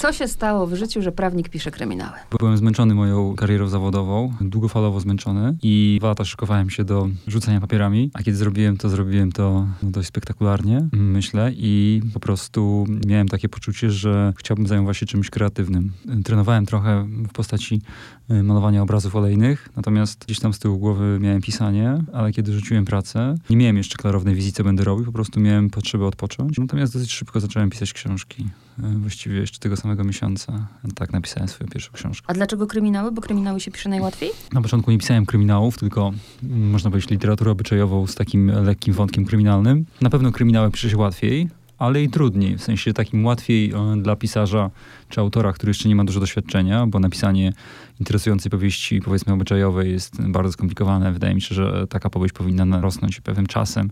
Co się stało w życiu, że prawnik pisze kryminały? Byłem zmęczony moją karierą zawodową, długofalowo zmęczony i dwa lata szykowałem się do rzucania papierami, a kiedy zrobiłem to, zrobiłem to no, dość spektakularnie, myślę, i po prostu miałem takie poczucie, że chciałbym zajmować się czymś kreatywnym. Trenowałem trochę w postaci y, malowania obrazów olejnych, natomiast gdzieś tam z tyłu głowy miałem pisanie, ale kiedy rzuciłem pracę, nie miałem jeszcze klarownej wizji, co będę robił, po prostu miałem potrzebę odpocząć. Natomiast dosyć szybko zacząłem pisać książki. Y, właściwie jeszcze tego samego miesiąca. Tak napisałem swoją pierwszą książkę. A dlaczego kryminały? Bo kryminały się pisze najłatwiej? Na początku nie pisałem kryminałów, tylko mm, można powiedzieć literaturę obyczajową z takim lekkim wątkiem kryminalnym. Na pewno kryminały pisze się łatwiej, ale i trudniej. W sensie takim łatwiej y, dla pisarza czy autora, który jeszcze nie ma dużo doświadczenia, bo napisanie interesującej powieści, powiedzmy obyczajowej, jest bardzo skomplikowane. Wydaje mi się, że taka powieść powinna narosnąć pewnym czasem,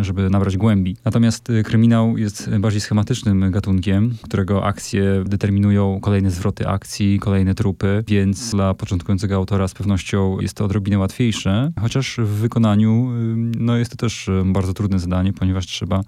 żeby nabrać głębi. Natomiast y, kryminał jest bardziej schematycznym gatunkiem, którego akcje determinują kolejne zwroty akcji, kolejne trupy, więc dla początkującego autora z pewnością jest to odrobinę łatwiejsze, chociaż w wykonaniu y, no, jest to też y, bardzo trudne zadanie, ponieważ trzeba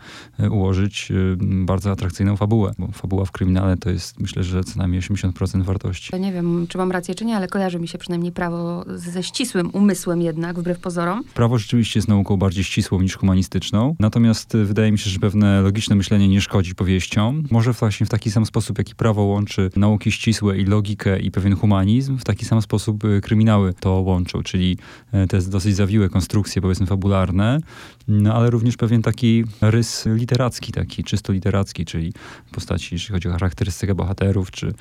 ułożyć bardzo atrakcyjną fabułę, bo fabuła w kryminale to jest myślę, że co najmniej 80% wartości. Nie wiem, czy mam rację, czy nie, ale kojarzy mi się przynajmniej prawo ze ścisłym umysłem jednak, wbrew pozorom. Prawo rzeczywiście jest nauką bardziej ścisłą niż humanistyczną, natomiast y, wydaje mi się, że pewne logiczne myślenie nie szkodzi powieściom. Może właśnie w taki sam sposób, jak i prawo łączy nauki ścisłe i logikę i pewien humanizm, w taki sam sposób y, kryminały to łączą, czyli y, te dosyć zawiłe konstrukcje, powiedzmy fabularne, no ale również pewien taki rys literacki, taki czysto literacki, czyli postaci, jeśli chodzi o charakterystykę bohaterów, czy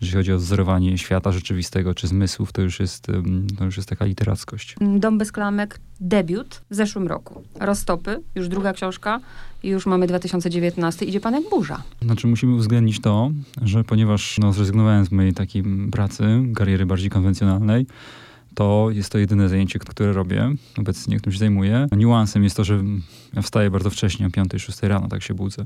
jeśli chodzi o wzorowanie świata rzeczywistego, czy zmysłów, to już jest, to już jest taka literackość. Dom bez klamek, debiut w zeszłym roku. Roztopy, już druga książka i już mamy 2019. Idzie pan jak burza. Znaczy musimy uwzględnić to, że ponieważ no, zrezygnowałem z mojej takiej pracy, kariery bardziej konwencjonalnej, to jest to jedyne zajęcie, które robię obecnie, którym się zajmuję. Niuansem jest to, że ja wstaję bardzo wcześnie, o 5-6 rano, tak się budzę.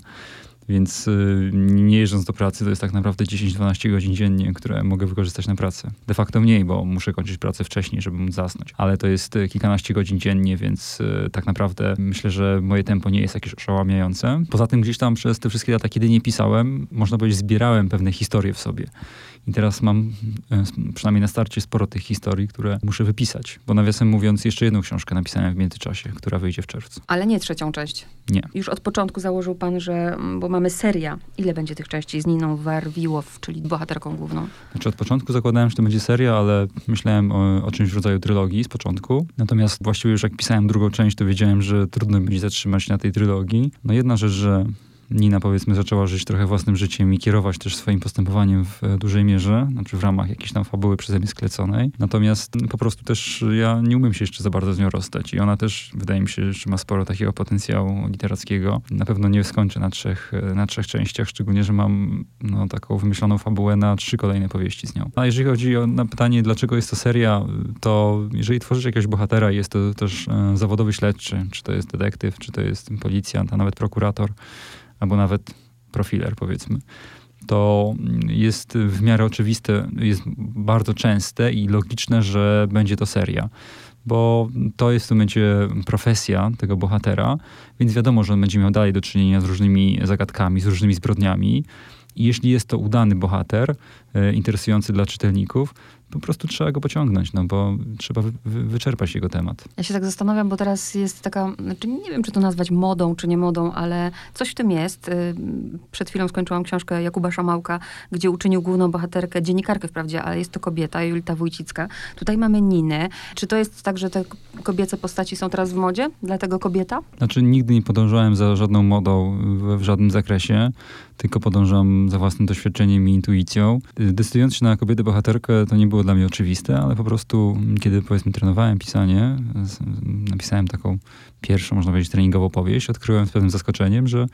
Więc y, nie jeżdżąc do pracy, to jest tak naprawdę 10-12 godzin dziennie, które mogę wykorzystać na pracę. De facto mniej, bo muszę kończyć pracę wcześniej, żeby móc zasnąć. Ale to jest y, kilkanaście godzin dziennie, więc y, tak naprawdę myślę, że moje tempo nie jest jakieś oszałamiające. Poza tym gdzieś tam przez te wszystkie lata, kiedy nie pisałem, można powiedzieć, zbierałem pewne historie w sobie. I teraz mam e, przynajmniej na starcie sporo tych historii, które muszę wypisać. Bo nawiasem mówiąc, jeszcze jedną książkę napisałem w międzyczasie, która wyjdzie w czerwcu. Ale nie trzecią część. Nie. Już od początku założył pan, że, bo mamy seria. Ile będzie tych części z Niną Warwiłow, czyli bohaterką główną? Znaczy od początku zakładałem, że to będzie seria, ale myślałem o, o czymś w rodzaju trylogii z początku. Natomiast właściwie już jak pisałem drugą część, to wiedziałem, że trudno będzie zatrzymać na tej trylogii. No jedna rzecz, że Nina powiedzmy zaczęła żyć trochę własnym życiem i kierować też swoim postępowaniem w e, dużej mierze, znaczy w ramach jakiejś tam fabuły przeze mnie skleconej. Natomiast po prostu też ja nie umiem się jeszcze za bardzo z nią rozstać i ona też wydaje mi się, że ma sporo takiego potencjału literackiego. Na pewno nie skończę na trzech, e, na trzech częściach, szczególnie, że mam no, taką wymyśloną fabułę na trzy kolejne powieści z nią. A jeżeli chodzi o na pytanie, dlaczego jest to seria, to jeżeli tworzysz jakiegoś bohatera jest to też e, zawodowy śledczy, czy to jest detektyw, czy to jest policjant, a nawet prokurator, albo nawet profiler, powiedzmy, to jest w miarę oczywiste, jest bardzo częste i logiczne, że będzie to seria. Bo to jest w tym momencie profesja tego bohatera, więc wiadomo, że on będzie miał dalej do czynienia z różnymi zagadkami, z różnymi zbrodniami. I jeśli jest to udany bohater, e, interesujący dla czytelników, po prostu trzeba go pociągnąć, no bo trzeba wy, wy, wyczerpać jego temat. Ja się tak zastanawiam, bo teraz jest taka, znaczy nie wiem, czy to nazwać modą, czy nie modą, ale coś w tym jest. Y, przed chwilą skończyłam książkę Jakuba Szamałka, gdzie uczynił główną bohaterkę, dziennikarkę wprawdzie, ale jest to kobieta, Julita Wójcicka. Tutaj mamy Ninę. Czy to jest tak, że te kobiece postaci są teraz w modzie? Dlatego kobieta? Znaczy nigdy nie podążałem za żadną modą w, w żadnym zakresie, tylko podążam za własnym doświadczeniem i intuicją. Decydując się na kobietę bohaterkę, to nie było dla mnie oczywiste, ale po prostu, kiedy powiedzmy trenowałem pisanie, napisałem taką pierwszą, można powiedzieć, treningową powieść, odkryłem z pewnym zaskoczeniem, że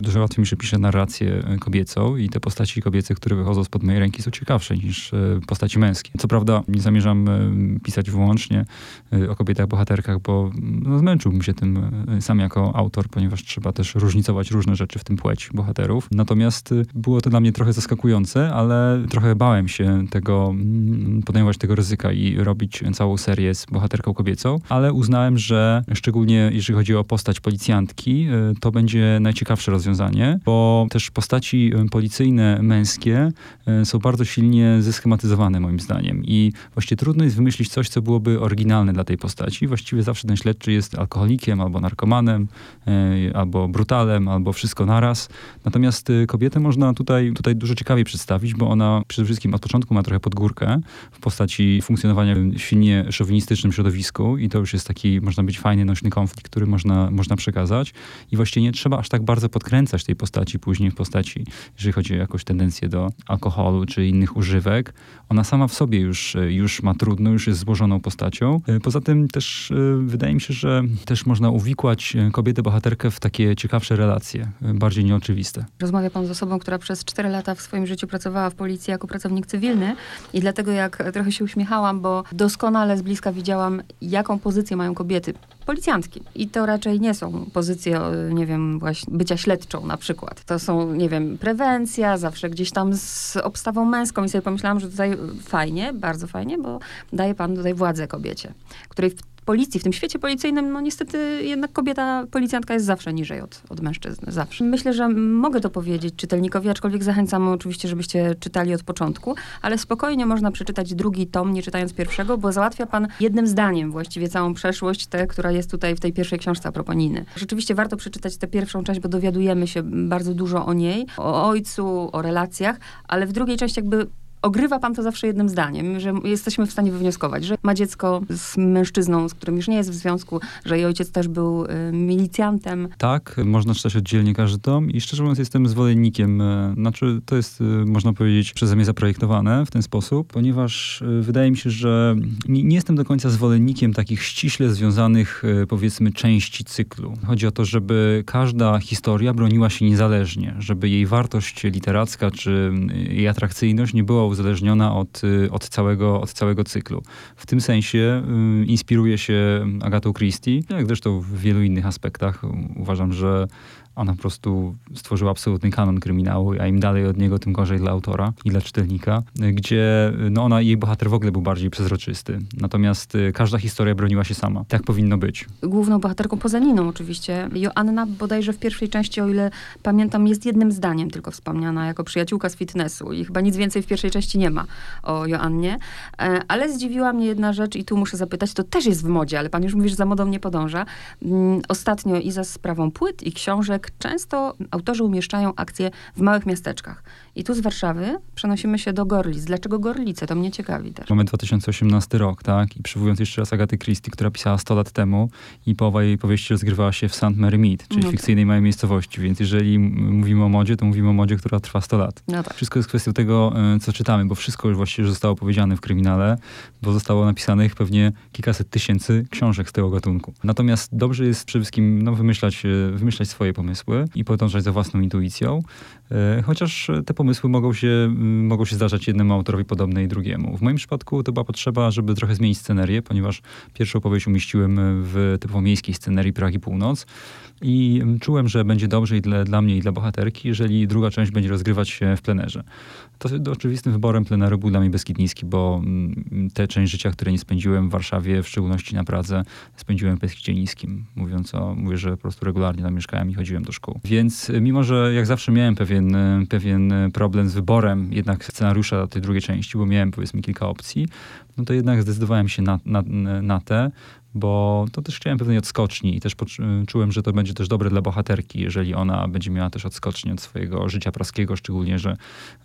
dużo łatwiej mi się pisze narrację kobiecą i te postaci kobiece, które wychodzą spod mojej ręki są ciekawsze niż e, postaci męskie. Co prawda nie zamierzam e, pisać wyłącznie e, o kobietach bohaterkach, bo no, zmęczyłbym się tym sam jako autor, ponieważ trzeba też różnicować różne rzeczy w tym płeć bohaterów. Natomiast było to dla mnie trochę zaskakujące, ale trochę bałem się tego mm, podejmować tego ryzyka i robić całą serię z bohaterką kobiecą, ale uznałem, że szczególnie jeżeli chodzi o postać policjantki, to będzie najciekawsze rozwiązanie, bo też postaci policyjne męskie są bardzo silnie zeschematyzowane moim zdaniem i właściwie trudno jest wymyślić coś, co byłoby oryginalne dla tej postaci. Właściwie zawsze ten śledczy jest alkoholikiem, albo narkomanem, albo brutalem, albo wszystko naraz. Natomiast kobietę można tutaj, tutaj dużo ciekawiej przedstawić, bo ona przede wszystkim od początku ma trochę podgórkę w postaci funkcjonowania w silnie szowinistycznym środowisku i to już jest taki, można być fajny, nośny konflikt, który można, można przekazać i właściwie nie trzeba aż tak bardzo podkręcać tej postaci później w postaci, jeżeli chodzi o jakąś tendencję do alkoholu czy innych używek. Ona sama w sobie już, już ma trudno, już jest złożoną postacią. Poza tym też e, wydaje mi się, że też można uwikłać kobietę bohaterkę w takie ciekawsze relacje, bardziej nieoczywiste. Rozmawia pan z osobą, która przez 4 lata w swoim życiu pracowała w policji jako pracownik cywilny i dlatego jak trochę się uśmiechałam, bo doskonale z bliska widziałam, jaką pozycję mają kobiety policjantki. I to raczej nie są pozycje, nie wiem, właśnie bycia śledczą na przykład. To są, nie wiem, prewencja, zawsze gdzieś tam z obstawą męską. I sobie pomyślałam, że tutaj fajnie, bardzo fajnie, bo daje pan tutaj władzę kobiecie, której w policji, w tym świecie policyjnym, no niestety jednak kobieta, policjantka jest zawsze niżej od, od mężczyzny, zawsze. Myślę, że mogę to powiedzieć czytelnikowi, aczkolwiek zachęcam oczywiście, żebyście czytali od początku, ale spokojnie można przeczytać drugi tom, nie czytając pierwszego, bo załatwia pan jednym zdaniem właściwie całą przeszłość, tę, która jest tutaj w tej pierwszej książce a propos Niny. Rzeczywiście warto przeczytać tę pierwszą część, bo dowiadujemy się bardzo dużo o niej, o ojcu, o relacjach, ale w drugiej części jakby ogrywa pan to zawsze jednym zdaniem, że jesteśmy w stanie wywnioskować, że ma dziecko z mężczyzną, z którym już nie jest w związku, że jej ojciec też był y, milicjantem. Tak, można czytać oddzielnie każdy dom i szczerze mówiąc jestem zwolennikiem, y, znaczy to jest, y, można powiedzieć, przeze mnie zaprojektowane w ten sposób, ponieważ y, wydaje mi się, że nie, nie, jestem do końca zwolennikiem takich ściśle związanych, powiedzmy, części cyklu. Chodzi o to, żeby każda historia broniła się niezależnie, żeby jej wartość literacka czy jej atrakcyjność nie była uzależniona od, y, od, całego, od całego cyklu. W tym sensie y, inspiruje się Agatą Christie, jak zresztą w wielu innych aspektach. Uważam, że ona po prostu stworzyła absolutny kanon kryminału, a im dalej od niego, tym gorzej dla autora i dla czytelnika, gdzie no ona, jej bohater w ogóle był bardziej przezroczysty. Natomiast y, każda historia broniła się sama. Tak powinno być. Główną bohaterką poza Niną oczywiście. Joanna bodajże w pierwszej części, o ile pamiętam, jest jednym zdaniem tylko wspomniana jako przyjaciółka z fitnessu i chyba nic więcej w pierwszej części nie ma o Joannie. E, ale zdziwiła mnie jedna rzecz i tu muszę zapytać, to też jest w modzie, ale pan już mówi, że za modą nie podąża. Mm, ostatnio i za sprawą płyt i książek często autorzy umieszczają akcje w małych miasteczkach. I tu z Warszawy przenosimy się do Gorlic. Dlaczego Gorlice? To mnie ciekawi też. Mamy 2018 rok, tak? I przywołując jeszcze raz Agaty Christie, która pisała 100 lat temu i połowa jej powieści rozgrywała się w St. Mary Mead, czyli no fikcyjnej małej miejscowości. Więc jeżeli mówimy o modzie, to mówimy o modzie, która trwa 100 lat. No tak. Wszystko jest kwestią tego, e, co czytamy, bo wszystko już właściwie zostało powiedziane w kryminale, bo zostało napisanych pewnie kilkaset tysięcy książek z tego gatunku. Natomiast dobrze jest przede wszystkim no, wymyślać, e, wymyślać swoje pomysły i podążać za własną intuicją, chociaż te pomysły mogą się, mogą się zdarzać jednemu autorowi podobne i drugiemu. W moim przypadku to była potrzeba, żeby trochę zmienić scenerię, ponieważ pierwszą opowieść umieściłem w typowo miejskiej scenerii Pragi Północ i czułem, że będzie dobrze i dla, dla mnie i dla bohaterki, jeżeli druga część będzie rozgrywać się w plenerze. To oczywistym wyborem pleneru był dla mnie Beskidniński, bo mm, tę część życia, które nie spędziłem w Warszawie, w szczególności na Pradze, spędziłem w Beskidzie Niskim. Mówiąc o, mówię, że po prostu regularnie tam mieszkałem i chodziłem do szkół. Więc mimo, że jak zawsze miałem pewien, y, pewien problem z wyborem jednak scenariusza tej drugiej części, bo miałem powiedzmy kilka opcji, no to jednak zdecydowałem się na, na, na te, bo to też chciałem pewnej odskoczni i też czułem, że to będzie też dobre dla bohaterki, jeżeli ona będzie miała też odskocznię od swojego życia praskiego, szczególnie, że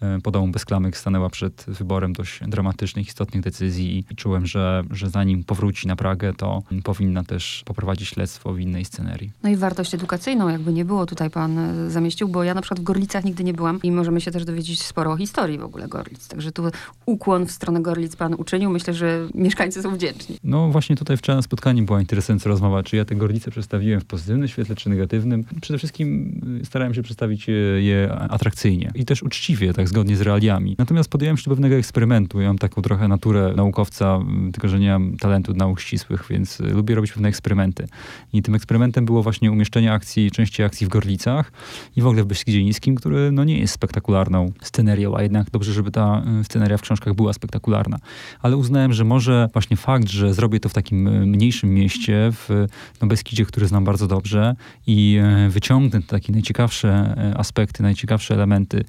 e, po domu bez klamek stanęła przed wyborem dość dramatycznych, istotnych decyzji i czułem, że, że zanim powróci na Pragę, to powinna też poprowadzić śledztwo w innej scenerii. No i wartość edukacyjną, jakby nie było tutaj pan e, zamieścił, bo ja na przykład w Gorlicach nigdy nie byłam i możemy się też dowiedzieć sporo o historii w ogóle Gorlic. Także tu ukłon w stronę Gorlic pan uczynił. Myślę, że mieszkańcy są wdzięczni. No właśnie tutaj wczoraj spotkałem spotkanie, była interesująca rozmowa, czy ja te gorlice przedstawiłem w pozytywnym świetle, czy negatywnym. Przede wszystkim y, starałem się przedstawić je atrakcyjnie i też uczciwie, tak zgodnie z realiami. Natomiast podjąłem się do pewnego eksperymentu. Ja mam taką trochę naturę naukowca, tylko że nie mam talentu nauk ścisłych, więc lubię robić pewne eksperymenty. I tym eksperymentem było właśnie umieszczenie akcji, części akcji w Gorlicach i w ogóle w Beskidzie Niskim, który no, nie jest spektakularną scenerią, a jednak dobrze, żeby ta sceneria w książkach była spektakularna. Ale uznałem, że może właśnie fakt, że zrobię to w takim e, mniejszym mieście, w no, Beskidzie, który znam bardzo dobrze i e, wyciągnę takie najciekawsze e, aspekty, najciekawsze elementy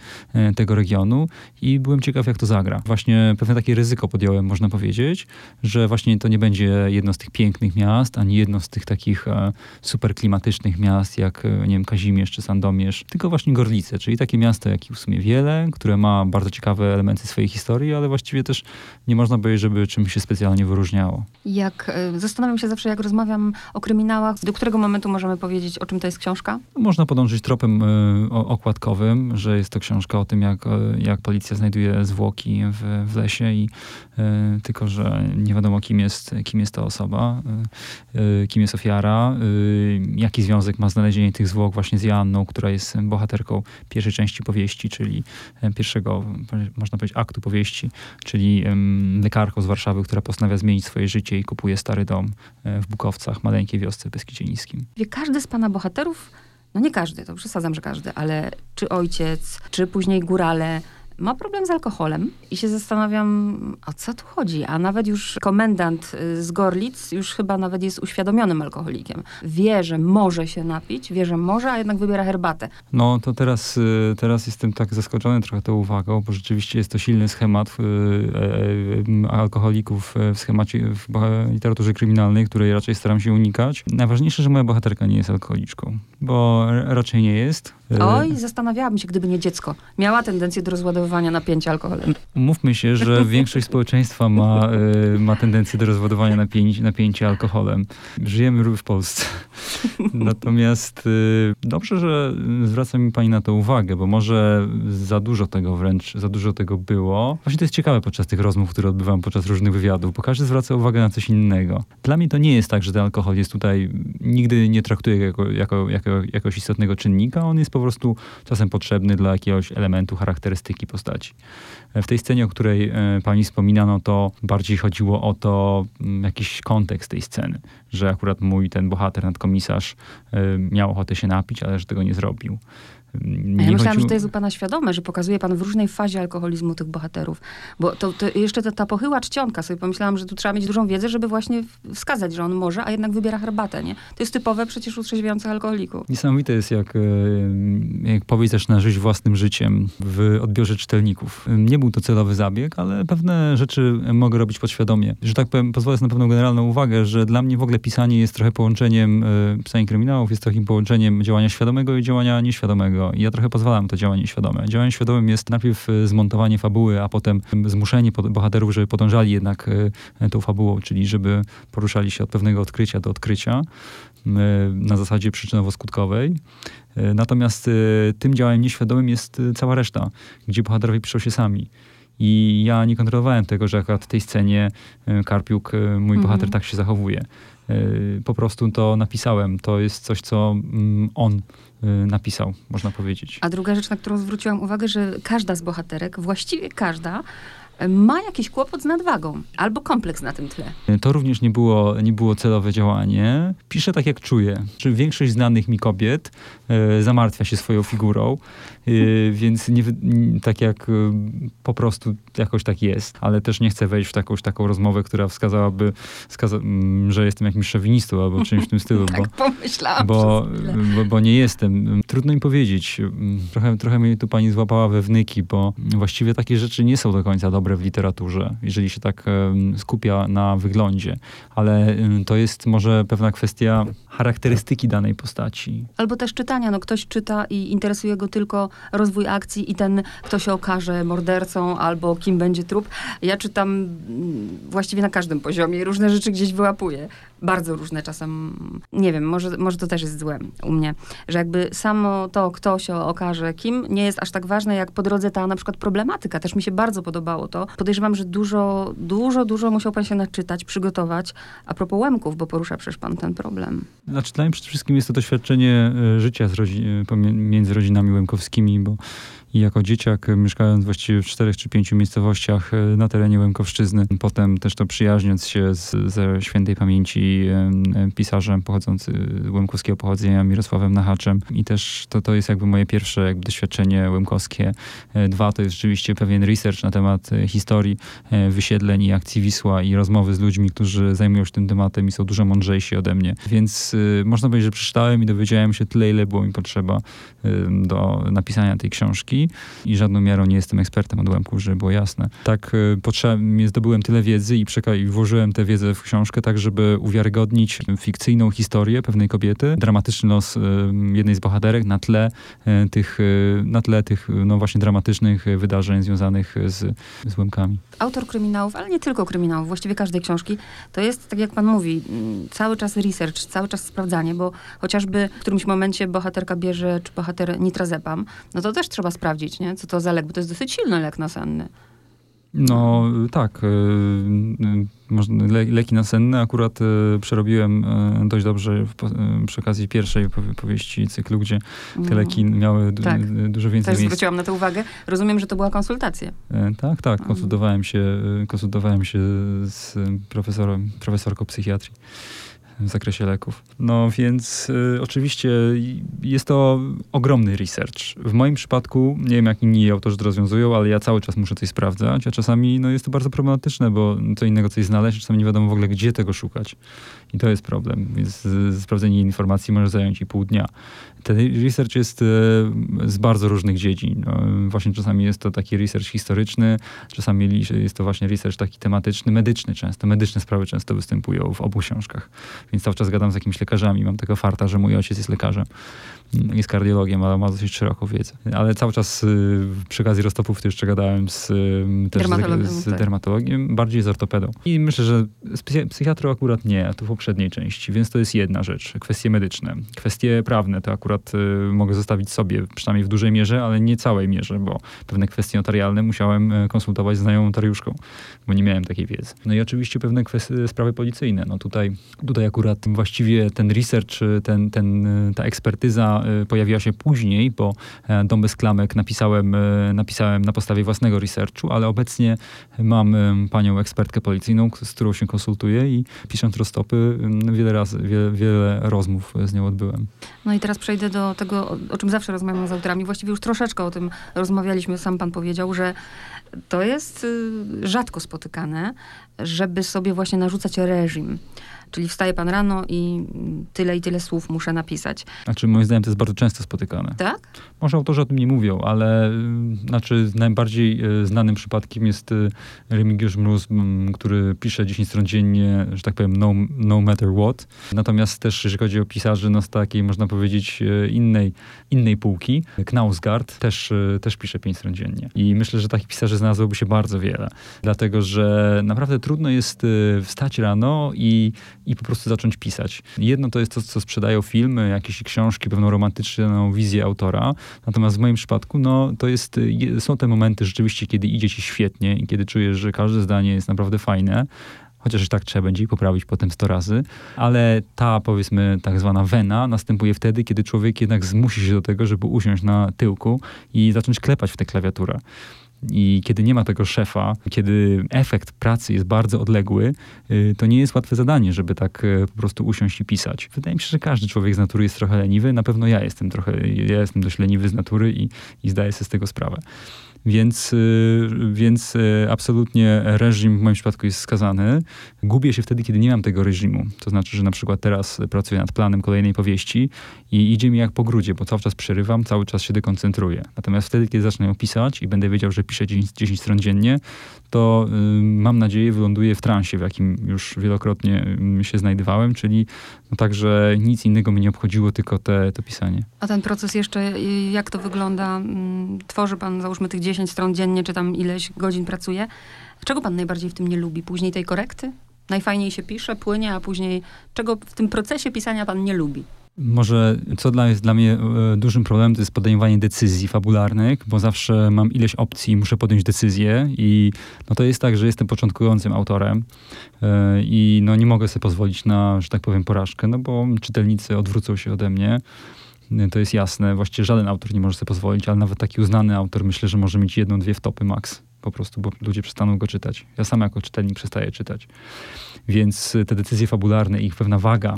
tego regionu i byłem ciekaw, jak to zagra. Właśnie pewne takie ryzyko podjąłem, można powiedzieć, że właśnie to nie będzie jedno z tych pięknych miast, ani jedno z tych takich super klimatycznych miast, jak nie wiem, Kazimierz czy Sandomierz, tylko właśnie Gorlice, czyli takie miasto, jak w sumie wiele, które ma bardzo ciekawe elementy swojej historii, ale właściwie też nie można powiedzieć, żeby czymś się specjalnie wyróżniało. Jak e, zastanawiam się zawsze, jak rozmawiam o kryminałach, do którego momentu możemy powiedzieć, o czym to jest książka? Można podążyć tropem y, okładkowym, że jest to książka o tym, jak, jak policja znajduje zwłoki w, w lesie i y, tylko, że nie wiadomo, kim jest, kim jest ta osoba, y, kim jest ofiara, jaki związek ma znalezienie tych zwłok właśnie z Joanną, która jest bohaterką pierwszej części powieści, czyli pierwszego, można powiedzieć, aktu powieści, czyli lekarką z Warszawy, która postanawia zmienić swoje życie i kupuje stary dom e, w Bukowcach, maleńkiej wiosce w Beskidzie Niskim. Wie, każdy z pana bohaterów, no nie każdy, to przesadzam, że każdy, ale czy ojciec, czy później górale, ma problem z alkoholem i się zastanawiam, o co tu chodzi. A nawet już komendant y, z Gorlic już chyba nawet jest uświadomionym alkoholikiem. Wie, że może się napić, wie, że może, a jednak wybiera herbatę. No to teraz, y, teraz jestem tak zaskoczony trochę tą uwagą, bo rzeczywiście jest to silny schemat y, alkoholików w schemacie w literaturze kryminalnej, której raczej staram się unikać. Najważniejsze, że moja bohaterka nie jest alkoholiczką, bo raczej nie jest. Oj, zastanawiałabym się, gdyby nie dziecko. Miała tendencję do rozładowywania napięcia alkoholem. Mówmy się, że większość społeczeństwa ma, y, ma tendencję do rozładowania napięcia, napięcia alkoholem. Żyjemy w Polsce. Natomiast y, dobrze, że zwraca mi pani na to uwagę, bo może za dużo tego wręcz, za dużo tego było. Właśnie to jest ciekawe podczas tych rozmów, które odbywam podczas różnych wywiadów, bo każdy zwraca uwagę na coś innego. Dla mnie to nie jest tak, że ten alkohol jest tutaj, nigdy nie traktuję jako, jako, jako jakiegoś istotnego czynnika. On jest po prostu czasem potrzebny dla jakiegoś elementu, charakterystyki postaci. W tej scenie, o której e, pani wspomina, no to bardziej chodziło o to, mm, jakiś kontekst tej sceny, że akurat mój ten bohater, nadkomisarz e, miał ochotę się napić, ale że tego nie zrobił. Nie ja myślałam, że to jest u pana świadome, że pokazuje pan w różnej fazie alkoholizmu tych bohaterów. Bo to, to jeszcze ta, ta pochyła czcionka, sobie pomyślałam, że tu trzeba mieć dużą wiedzę, żeby właśnie wskazać, że on może, a jednak wybiera herbatę, nie? To jest typowe przecież u trzeźwiących alkoholików. Niesamowite jest, jak, e, jak powieść zaczyna żyć własnym życiem w odbiorze czytelników. Nie był to celowy zabieg, ale pewne rzeczy mogę robić podświadomie. Że tak powiem, pozwolę sobie na pewną generalną uwagę, że dla mnie w ogóle pisanie jest trochę połączeniem, e, pisanie kryminałów jest trochę połączeniem działania świadomego i działania nieświadomego i ja trochę pozwalam to działanie świadome. Działaniem świadomym jest najpierw e, zmontowanie fabuły, a potem zmuszenie bohaterów, żeby podążali jednak e, tą fabułą, czyli żeby poruszali się od pewnego odkrycia do odkrycia na zasadzie przyczynowo-skutkowej. E, natomiast tym działaniem nieświadomym jest cała reszta, gdzie bohaterowie piszą się sami. I ja nie kontrolowałem tego, że akurat w tej scenie Karpiuk, mój bohater, mm. tak się zachowuje. Po prostu to napisałem. To jest coś, co mm, on napisał, można powiedzieć. A druga rzecz, na którą zwróciłam uwagę, że każda z bohaterek, właściwie każda, ma jakiś kłopot z nadwagą albo kompleks na tym tle. To również nie było, nie było celowe działanie. Piszę tak, jak czuję. Czy większość znanych mi kobiet e, zamartwia się swoją figurą, e, więc nie, tak jak e, po prostu jakoś tak jest, ale też nie chcę wejść w jakąś taką rozmowę, która wskazałaby, wskaza mm, że jestem jakimś szowinistą albo czymś w tym stylu. tak bo, pomyślałam bo, bo, bo, nie jestem. Trudno mi powiedzieć. Trochę, trochę mnie tu pani złapała we wnyki, bo właściwie takie rzeczy nie są do końca dobre w literaturze, jeżeli się tak skupia na wyglądzie, ale to jest może pewna kwestia charakterystyki danej postaci. Albo też czytania. No, ktoś czyta i interesuje go tylko rozwój akcji i ten, kto się okaże mordercą albo kim będzie trup. Ja czytam mm, właściwie na każdym poziomie różne rzeczy gdzieś wyłapuję. bardzo różne czasem. Nie wiem, może, może to też jest złe u mnie, że jakby samo to, kto się okaże kim, nie jest aż tak ważne, jak po drodze ta na przykład problematyka. Też mi się bardzo podobało to. Podejrzewam, że dużo, dużo, dużo musiał pan się naczytać, przygotować. A propos łemków, bo porusza przecież pan ten problem. Znaczy, dla mnie przede wszystkim jest to doświadczenie e, życia rodzi- między rodzinami łemkowskimi, bo i jako dzieciak, e, mieszkając właściwie w czterech czy pięciu miejscowościach e, na terenie Łemkowszczyzny, potem też to przyjaźniąc się z, ze świętej pamięci pisarzem pochodzącym z łemkowskiego pochodzenia, Mirosławem Nachaczem i też to, to jest jakby moje pierwsze jakby doświadczenie łemkowskie. E, dwa, to jest rzeczywiście pewien research na temat historii wysiedleń i akcji Wisła i rozmowy z ludźmi, którzy zajmują się tym tematem i są dużo mądrzejsi ode mnie. Więc można powiedzieć, że przeczytałem i dowiedziałem się tyle, ile było mi potrzeba do napisania tej książki i żadną miarą nie jestem ekspertem od łemków, żeby było jasne. Tak y, zdobyłem tyle wiedzy i, przeka- i włożyłem tę wiedzę w książkę tak, żeby uwiarygodnić fikcyjną historię pewnej kobiety, dramatyczny los y, jednej z bohaterek na tle y, tych, na tle tych no właśnie dramatycznych wydarzeń związanych z, z łemkami. Autor kryminałów, ale nie tylko kryminałów, właściwie każdej książki, to jest, tak jak pan mówi, mm, cały czas research, cały czas sprawdzanie, bo chociażby w którymś momencie bohaterka bierze, czy bohater nitrazepam, no to też trzeba sprawdzić, nie? co to za lek, bo to jest dosyć silny lek nasenny. No tak. Y, y, leki nasenne akurat y, przerobiłem dość dobrze przy okazji pierwszej powieści cyklu, gdzie te mhm. leki miały tak. dużo więcej Też miejsc. zwróciłam na to uwagę. Rozumiem, że to była konsultacja. Tak, tak. Mhm. Konsultowałem się, konsultowałem się z profesorem, profesorką psychiatrii w zakresie leków. No więc y, oczywiście jest to ogromny research. W moim przypadku, nie wiem jak inni autorzy to rozwiązują, ale ja cały czas muszę coś sprawdzać, a czasami no, jest to bardzo problematyczne, bo co innego coś znaleźć, czasami nie wiadomo w ogóle gdzie tego szukać. I to jest problem. Więc sprawdzenie informacji może zająć i pół dnia. Ten research jest y, z bardzo różnych dziedzin. No, właśnie czasami jest to taki research historyczny, czasami jest to właśnie research taki tematyczny, medyczny często. Medyczne sprawy często występują w obu książkach więc cały czas gadam z jakimiś lekarzami. Mam tego farta, że mój ojciec jest lekarzem, mm, jest kardiologiem, ale ma dosyć szeroką wiedzę. Ale cały czas y, przy okazji roztopów to jeszcze gadałem z, też dermatologiem, z, z tak. dermatologiem, bardziej z ortopedą. I myślę, że z psychiatrą akurat nie, w poprzedniej części, więc to jest jedna rzecz. Kwestie medyczne. Kwestie prawne to akurat y, mogę zostawić sobie, przynajmniej w dużej mierze, ale nie całej mierze, bo pewne kwestie notarialne musiałem y, konsultować z znajomą notariuszką, bo nie miałem takiej wiedzy. No i oczywiście pewne kwestie, sprawy policyjne. No tutaj, tutaj akurat właściwie ten research, ten, ten, ta ekspertyza y, pojawiła się później, bo e, Dom bez klamek napisałem, napisałem na podstawie własnego researchu, ale obecnie mam panią ekspertkę policyjną, z którą się konsultuję i pisząc roztopy wiele razy, wiele, wiele rozmów z nią odbyłem. No i teraz przejdę do tego, o czym zawsze rozmawiam z autorami. Właściwie już troszeczkę o tym rozmawialiśmy. Sam pan powiedział, że to jest y, rzadko spotykane, żeby sobie właśnie narzucać reżim. Czyli wstaje pan rano i tyle i tyle słów muszę napisać. Znaczy, moim zdaniem to jest bardzo często spotykane. Tak? Może autorzy o tym nie mówią, ale y, znaczy najbardziej y, znanym przypadkiem jest y, Remigiusz Mróz, który pisze 10 stron dziennie, że tak powiem, no, no matter what. Natomiast też, jeżeli chodzi o pisarzy, no z takiej, można powiedzieć, innej, innej półki, Knausgard też, też pisze 5 stron dziennie. I myślę, że takich pisarzy znalazłoby się bardzo wiele. Dlatego, że naprawdę trudno jest wstać rano i i po prostu zacząć pisać. Jedno to jest to, co sprzedają filmy, jakieś książki, pewną romantyczną wizję autora. Natomiast w moim przypadku, no, to jest, są te momenty rzeczywiście, kiedy idzie ci świetnie i kiedy czujesz, że każde zdanie jest naprawdę fajne, chociaż tak trzeba będzie poprawić potem 100 razy, ale ta powiedzmy tak zwana wena następuje wtedy, kiedy człowiek jednak zmusi się do tego, żeby usiąść na tyłku i zacząć klepać w tę klawiaturę. I kiedy nie ma tego szefa, kiedy efekt pracy jest bardzo odległy, y, to nie jest łatwe zadanie, żeby tak y, po prostu usiąść i pisać. Wydaje mi się, że każdy człowiek z natury jest trochę leniwy. Na pewno ja jestem trochę, ja jestem dość leniwy z natury i, i zdaję sobie z tego sprawę. Więc, y, więc y, absolutnie reżim w moim przypadku jest skazany. Gubię się wtedy, kiedy nie mam tego reżimu. To znaczy, że na przykład teraz pracuję nad planem kolejnej powieści i idzie mi jak po grudzie, bo cały czas przerywam, cały czas się dekoncentruję. Natomiast wtedy, kiedy zacznę ją pisać i będę wiedział, że piszę 10, 10 stron dziennie, to y, mam nadzieję wyląduję w transie, w jakim już wielokrotnie y, się znajdowałem, czyli no tak, że nic innego mnie nie obchodziło, tylko te, to pisanie. A ten proces jeszcze, y, jak to wygląda? Mm, tworzy pan, załóżmy, tych 10 stron dziennie, czy tam ileś godzin pracuje. Czego pan najbardziej w tym nie lubi? Później tej korekty? Najfajniej się pisze, płynie, a później czego w tym procesie pisania pan nie lubi? Może co dla, jest dla mnie e, dużym problemem, to jest podejmowanie decyzji fabularnych, bo zawsze mam ileś opcji muszę podjąć decyzję i no to jest tak, że jestem początkującym autorem e, i no nie mogę sobie pozwolić na, że tak powiem, porażkę, no bo czytelnicy odwrócą się ode mnie. To jest jasne. Właściwie żaden autor nie może sobie pozwolić, ale nawet taki uznany autor myślę, że może mieć jedną, dwie wtopy max po prostu, bo ludzie przestaną go czytać. Ja sam jako czytelnik przestaję czytać. Więc te decyzje fabularne, ich pewna waga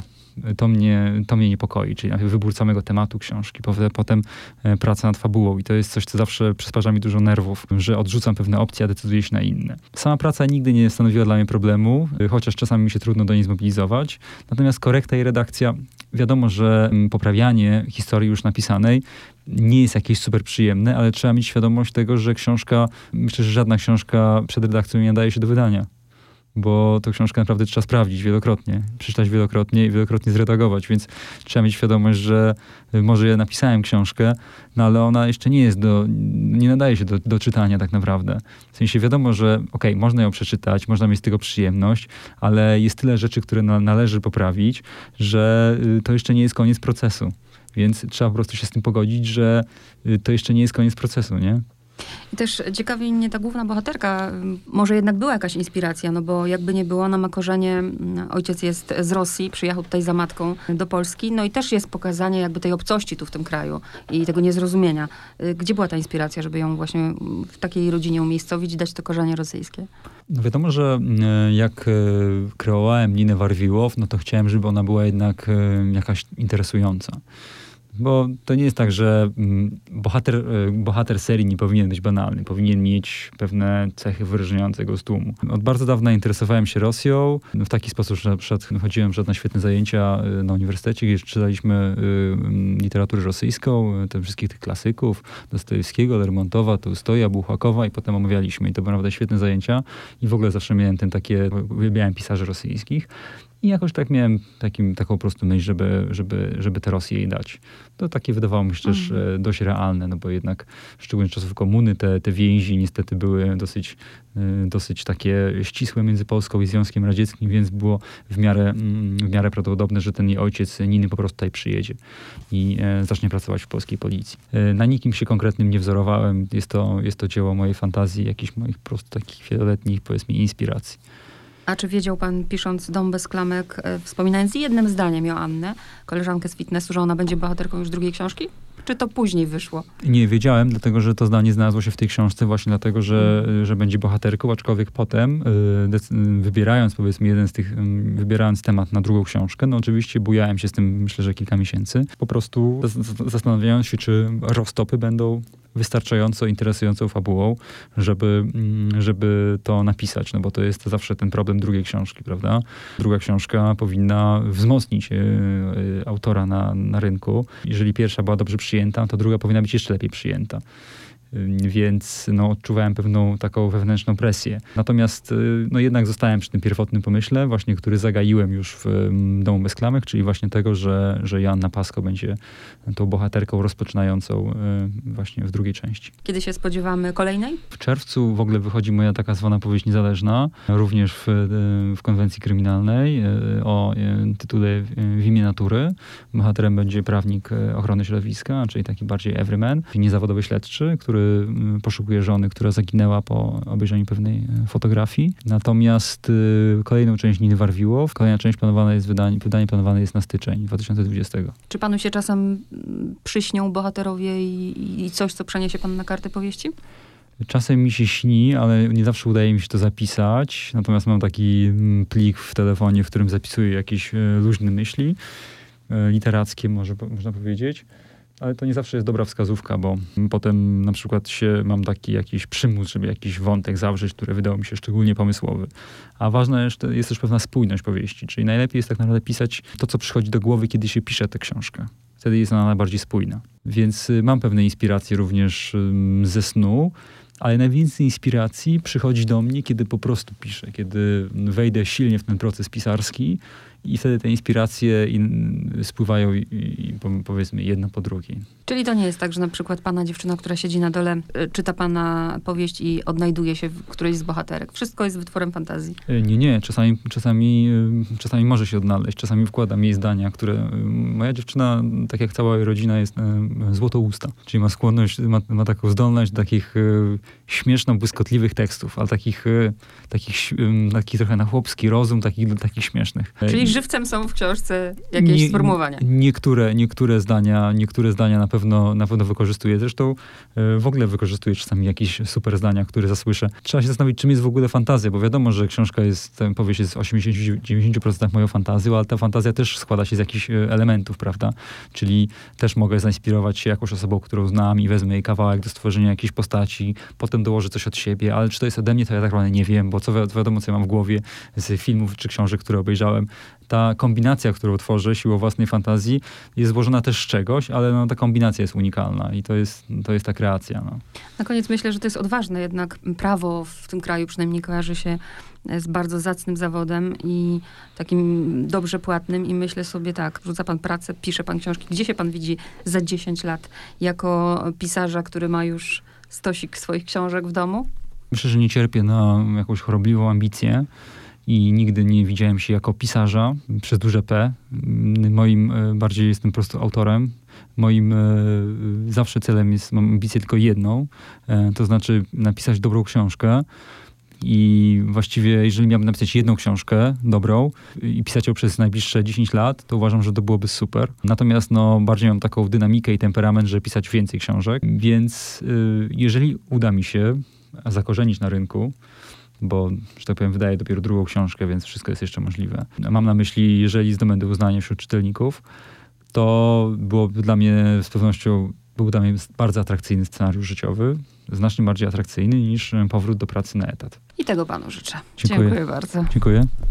to mnie, to mnie niepokoi, czyli wybór samego tematu książki, potem e, praca nad fabułą i to jest coś, co zawsze przysparza mi dużo nerwów, że odrzucam pewne opcje, a decyduję się na inne. Sama praca nigdy nie stanowiła dla mnie problemu, chociaż czasami mi się trudno do niej zmobilizować, natomiast korekta i redakcja, wiadomo, że mm, poprawianie historii już napisanej nie jest jakieś super przyjemne, ale trzeba mieć świadomość tego, że książka, myślę, że żadna książka przed redakcją nie nadaje się do wydania bo tę książkę naprawdę trzeba sprawdzić wielokrotnie, przeczytać wielokrotnie i wielokrotnie zredagować, więc trzeba mieć świadomość, że y, może ja napisałem książkę, no ale ona jeszcze nie jest do, nie nadaje się do, do czytania tak naprawdę. W sensie wiadomo, że okay, można ją przeczytać, można mieć z tego przyjemność, ale jest tyle rzeczy, które na, należy poprawić, że y, to jeszcze nie jest koniec procesu. Więc trzeba po prostu się z tym pogodzić, że y, to jeszcze nie jest koniec procesu, nie? I też ciekawi mnie ta główna bohaterka. Może jednak była jakaś inspiracja, no bo jakby nie było, ona ma korzenie, mm, ojciec jest z Rosji, przyjechał tutaj za matką do Polski, no i też jest pokazanie jakby tej obcości tu w tym kraju i tego niezrozumienia. Y, gdzie była ta inspiracja, żeby ją właśnie w takiej rodzinie umiejscowić dać to korzenie rosyjskie? No wiadomo, że y, jak y, kreowałem Ninę Warwiłow, no to chciałem, żeby ona była jednak jakaś interesująca. Bo to nie jest tak, że mm, bohater, e, bohater serii nie powinien być banalny. Powinien mieć pewne cechy wyróżniające go z tłumu. Od bardzo dawna interesowałem się Rosją w taki sposób, że przykład chodziłem na świetne zajęcia e, na uniwersytecie, gdzie czytaliśmy e, literaturę rosyjską, te wszystkich tych klasyków, Dostojewskiego, Lermontowa, Tolstoja, Buchłakowa i potem omawialiśmy. I to były naprawdę świetne zajęcia. I w ogóle zawsze miałem ten takie, uwielbiałem pisarzy rosyjskich. I jakoś tak miałem takim, taką po prostu myśl, żeby, żeby, żeby te Rosji jej dać. To takie wydawało mi się też mm. E, dość realne, no bo jednak szczególnie czasów komuny te, te więzi niestety były dosyć, e, dosyć takie ścisłe między Polską i Związkiem Radzieckim, więc było w miarę, mm, w miarę prawdopodobne, że ten jej ojciec Niny po prostu tutaj przyjedzie i e, zacznie pracować w polskiej policji. Na nikim się konkretnym nie wzorowałem. Jest to, jest to dzieło mojej fantazji, jakichś moich po prostu takich wieloletnich, powiedzmy, inspiracji. A czy wiedział pan, pisząc Dom bez klamek, e, wspominając jednym zdaniem Joannę, koleżankę z fitnessu, że ona będzie bohaterką już drugiej książki? Czy to później wyszło? Nie wiedziałem, dlatego że to zdanie znalazło się w tej książce właśnie dlatego, że, mm. że będzie bohaterką, aczkolwiek potem y, wybierając powiedzmy jeden z tych, wybierając temat na drugą książkę, no oczywiście bujałem się z tym myślę, że kilka miesięcy, po prostu zastanawiając się, czy roztopy będą wystarczająco interesującą fabułą, żeby, mm, żeby to napisać, no bo to jest zawsze ten problem drugiej książki, prawda? Druga książka powinna wzmocnić y, y, autora na, na rynku. Jeżeli pierwsza była dobrze przyjęta, to druga powinna być jeszcze lepiej przyjęta więc no, odczuwałem pewną taką wewnętrzną presję. Natomiast y, no, jednak zostałem przy tym pierwotnym pomyśle, właśnie który zagaiłem już w Domu Bez Klamek, czyli właśnie tego, że, że Joanna Pasko będzie tą bohaterką rozpoczynającą y, właśnie w drugiej części. Kiedy się spodziewamy kolejnej? W czerwcu w ogóle wychodzi moja taka zwana powieść niezależna, również w, y, w konwencji kryminalnej o tytule W imię natury. Bohaterem będzie prawnik ochrony środowiska, czyli taki bardziej everyman, niezawodowy śledczy, który Y, poszukuje żony, która zaginęła po obejrzeniu pewnej y, fotografii. Natomiast y, kolejną część Niny Warwiło, kolejna część planowana jest wydanie, wydanie planowane jest na styczeń 2020. Czy panu się czasem mm, przyśnią bohaterowie i, i coś, co przeniesie pan na karty powieści? Czasem mi się śni, ale nie zawsze udaje mi się to zapisać. Natomiast mam taki mm, plik w telefonie, w którym zapisuję jakieś luźne myśli, literackie może, można powiedzieć ale to nie zawsze jest dobra wskazówka, bo potem na przykład się mam taki jakiś przymus, żeby jakiś wątek zawrzeć, który wydał mi się szczególnie pomysłowy. A ważna jest, jest też pewna spójność powieści, czyli najlepiej jest tak naprawdę pisać to, co przychodzi do głowy, kiedy się pisze tę książkę. Wtedy jest ona najbardziej spójna. Więc y, mam pewne inspiracje również ze snu, ale najwięcej inspiracji przychodzi do mnie, kiedy po prostu piszę, kiedy wejdę silnie w ten proces pisarski i wtedy te inspiracje in, spływają i, i, powiedzmy jedno po drugiej. Czyli to nie jest tak, że na przykład pana dziewczyna, która siedzi na dole, y, czyta pana powieść i odnajduje się w którejś z bohaterek. Wszystko jest wytworem fantazji. E, nie, nie. Czasami, czasami, y, czasami może się odnaleźć. Czasami wkładam jej zdania, które... Y, moja dziewczyna, tak jak cała jej rodzina, jest złotousta. Czyli ma skłonność, ma, ma taką zdolność do takich śmieszno-błyskotliwych tekstów, ale takich, takich, taki trochę na chłopski rozum, takich, takich śmiesznych. Czyli żywcem są w książce jakieś nie, sformułowania. Niektóre, niektóre zdania, niektóre zdania na pewno, na pewno wykorzystuję. Zresztą e, w ogóle wykorzystuję czasami jakieś super zdania, które zasłyszę. Trzeba się zastanowić, czym jest w ogóle fantazja, bo wiadomo, że książka jest, powieść jest w 80-90% moją fantazją, ale ta fantazja też składa się z jakichś e, elementów, prawda? Czyli też mogę zainspirować się jakąś osobą, którą znam i wezmę jej kawałek do stworzenia jakiejś postaci, potem dołożę coś od siebie, ale czy to jest ode mnie, to ja tak naprawdę nie wiem, bo co wi wiadomo, co ja mam w głowie z filmów czy książek, które obejrzałem. Ta kombinacja, którą tworzę siłą własnej fantazji jest złożona też z czegoś, ale no, ta kombinacja jest unikalna i to jest, to jest ta kreacja. No. Na koniec myślę, że to jest odważne, jednak prawo w tym kraju przynajmniej kojarzy się z bardzo zacnym zawodem i takim dobrze płatnym i myślę sobie tak, rzuca pan pracę, pisze pan książki. Gdzie się pan widzi za 10 lat jako pisarza, który ma już stosik swoich książek w domu? Myślę, że nie cierpię na jakąś chorobliwą ambicję i nigdy nie widziałem się jako pisarza przez duże P. Moim e, bardziej jestem po prostu autorem. Moim e, zawsze celem jest, mam ambicję tylko jedną, e, to znaczy napisać dobrą książkę. I właściwie, jeżeli miałbym napisać jedną książkę dobrą i pisać ją przez najbliższe 10 lat, to uważam, że to byłoby super. Natomiast no, bardziej mam taką dynamikę i temperament, że pisać więcej książek. Więc jeżeli uda mi się zakorzenić na rynku, bo, że tak powiem, wydaje dopiero drugą książkę, więc wszystko jest jeszcze możliwe. Mam na myśli, jeżeli zdobędę uznanie wśród czytelników, to byłoby dla mnie z pewnością był dla mnie bardzo atrakcyjny scenariusz życiowy, znacznie bardziej atrakcyjny niż powrót do pracy na etat. I tego panu życzę. Dziękuję, Dziękuję bardzo. Dziękuję.